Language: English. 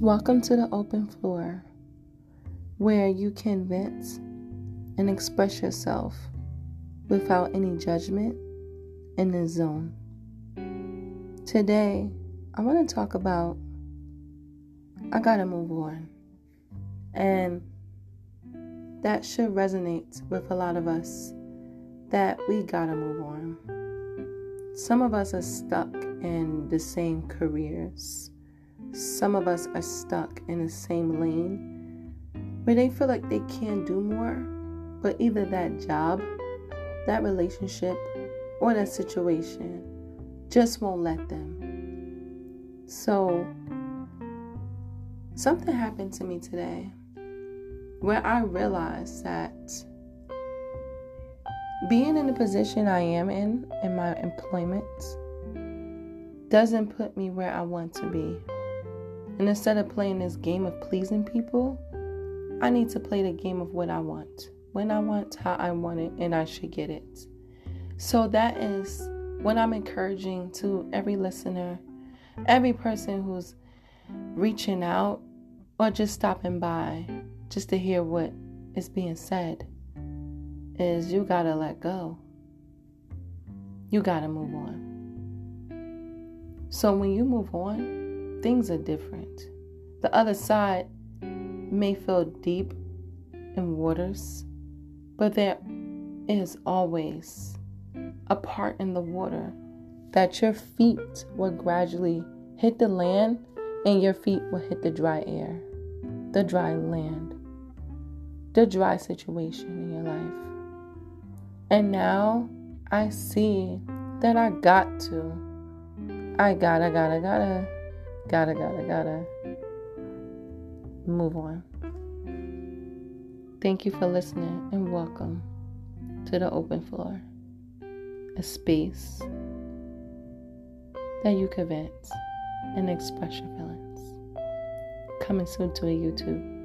Welcome to the open floor where you can vent and express yourself without any judgment in the zone. Today, I want to talk about I gotta move on. And that should resonate with a lot of us that we gotta move on. Some of us are stuck in the same careers. Some of us are stuck in the same lane where they feel like they can do more, but either that job, that relationship, or that situation just won't let them. So, something happened to me today where I realized that being in the position I am in in my employment doesn't put me where I want to be. And instead of playing this game of pleasing people, I need to play the game of what I want, when I want, how I want it, and I should get it. So that is what I'm encouraging to every listener, every person who's reaching out or just stopping by just to hear what is being said is you gotta let go. You gotta move on. So when you move on, things are different. The other side may feel deep in waters, but there is always a part in the water that your feet will gradually hit the land and your feet will hit the dry air, the dry land, the dry situation in your life. And now I see that I got to, I gotta, gotta, gotta, gotta, gotta, gotta move on. Thank you for listening and welcome to the open floor, a space that you can vent and express your feelings. Coming soon to a YouTube.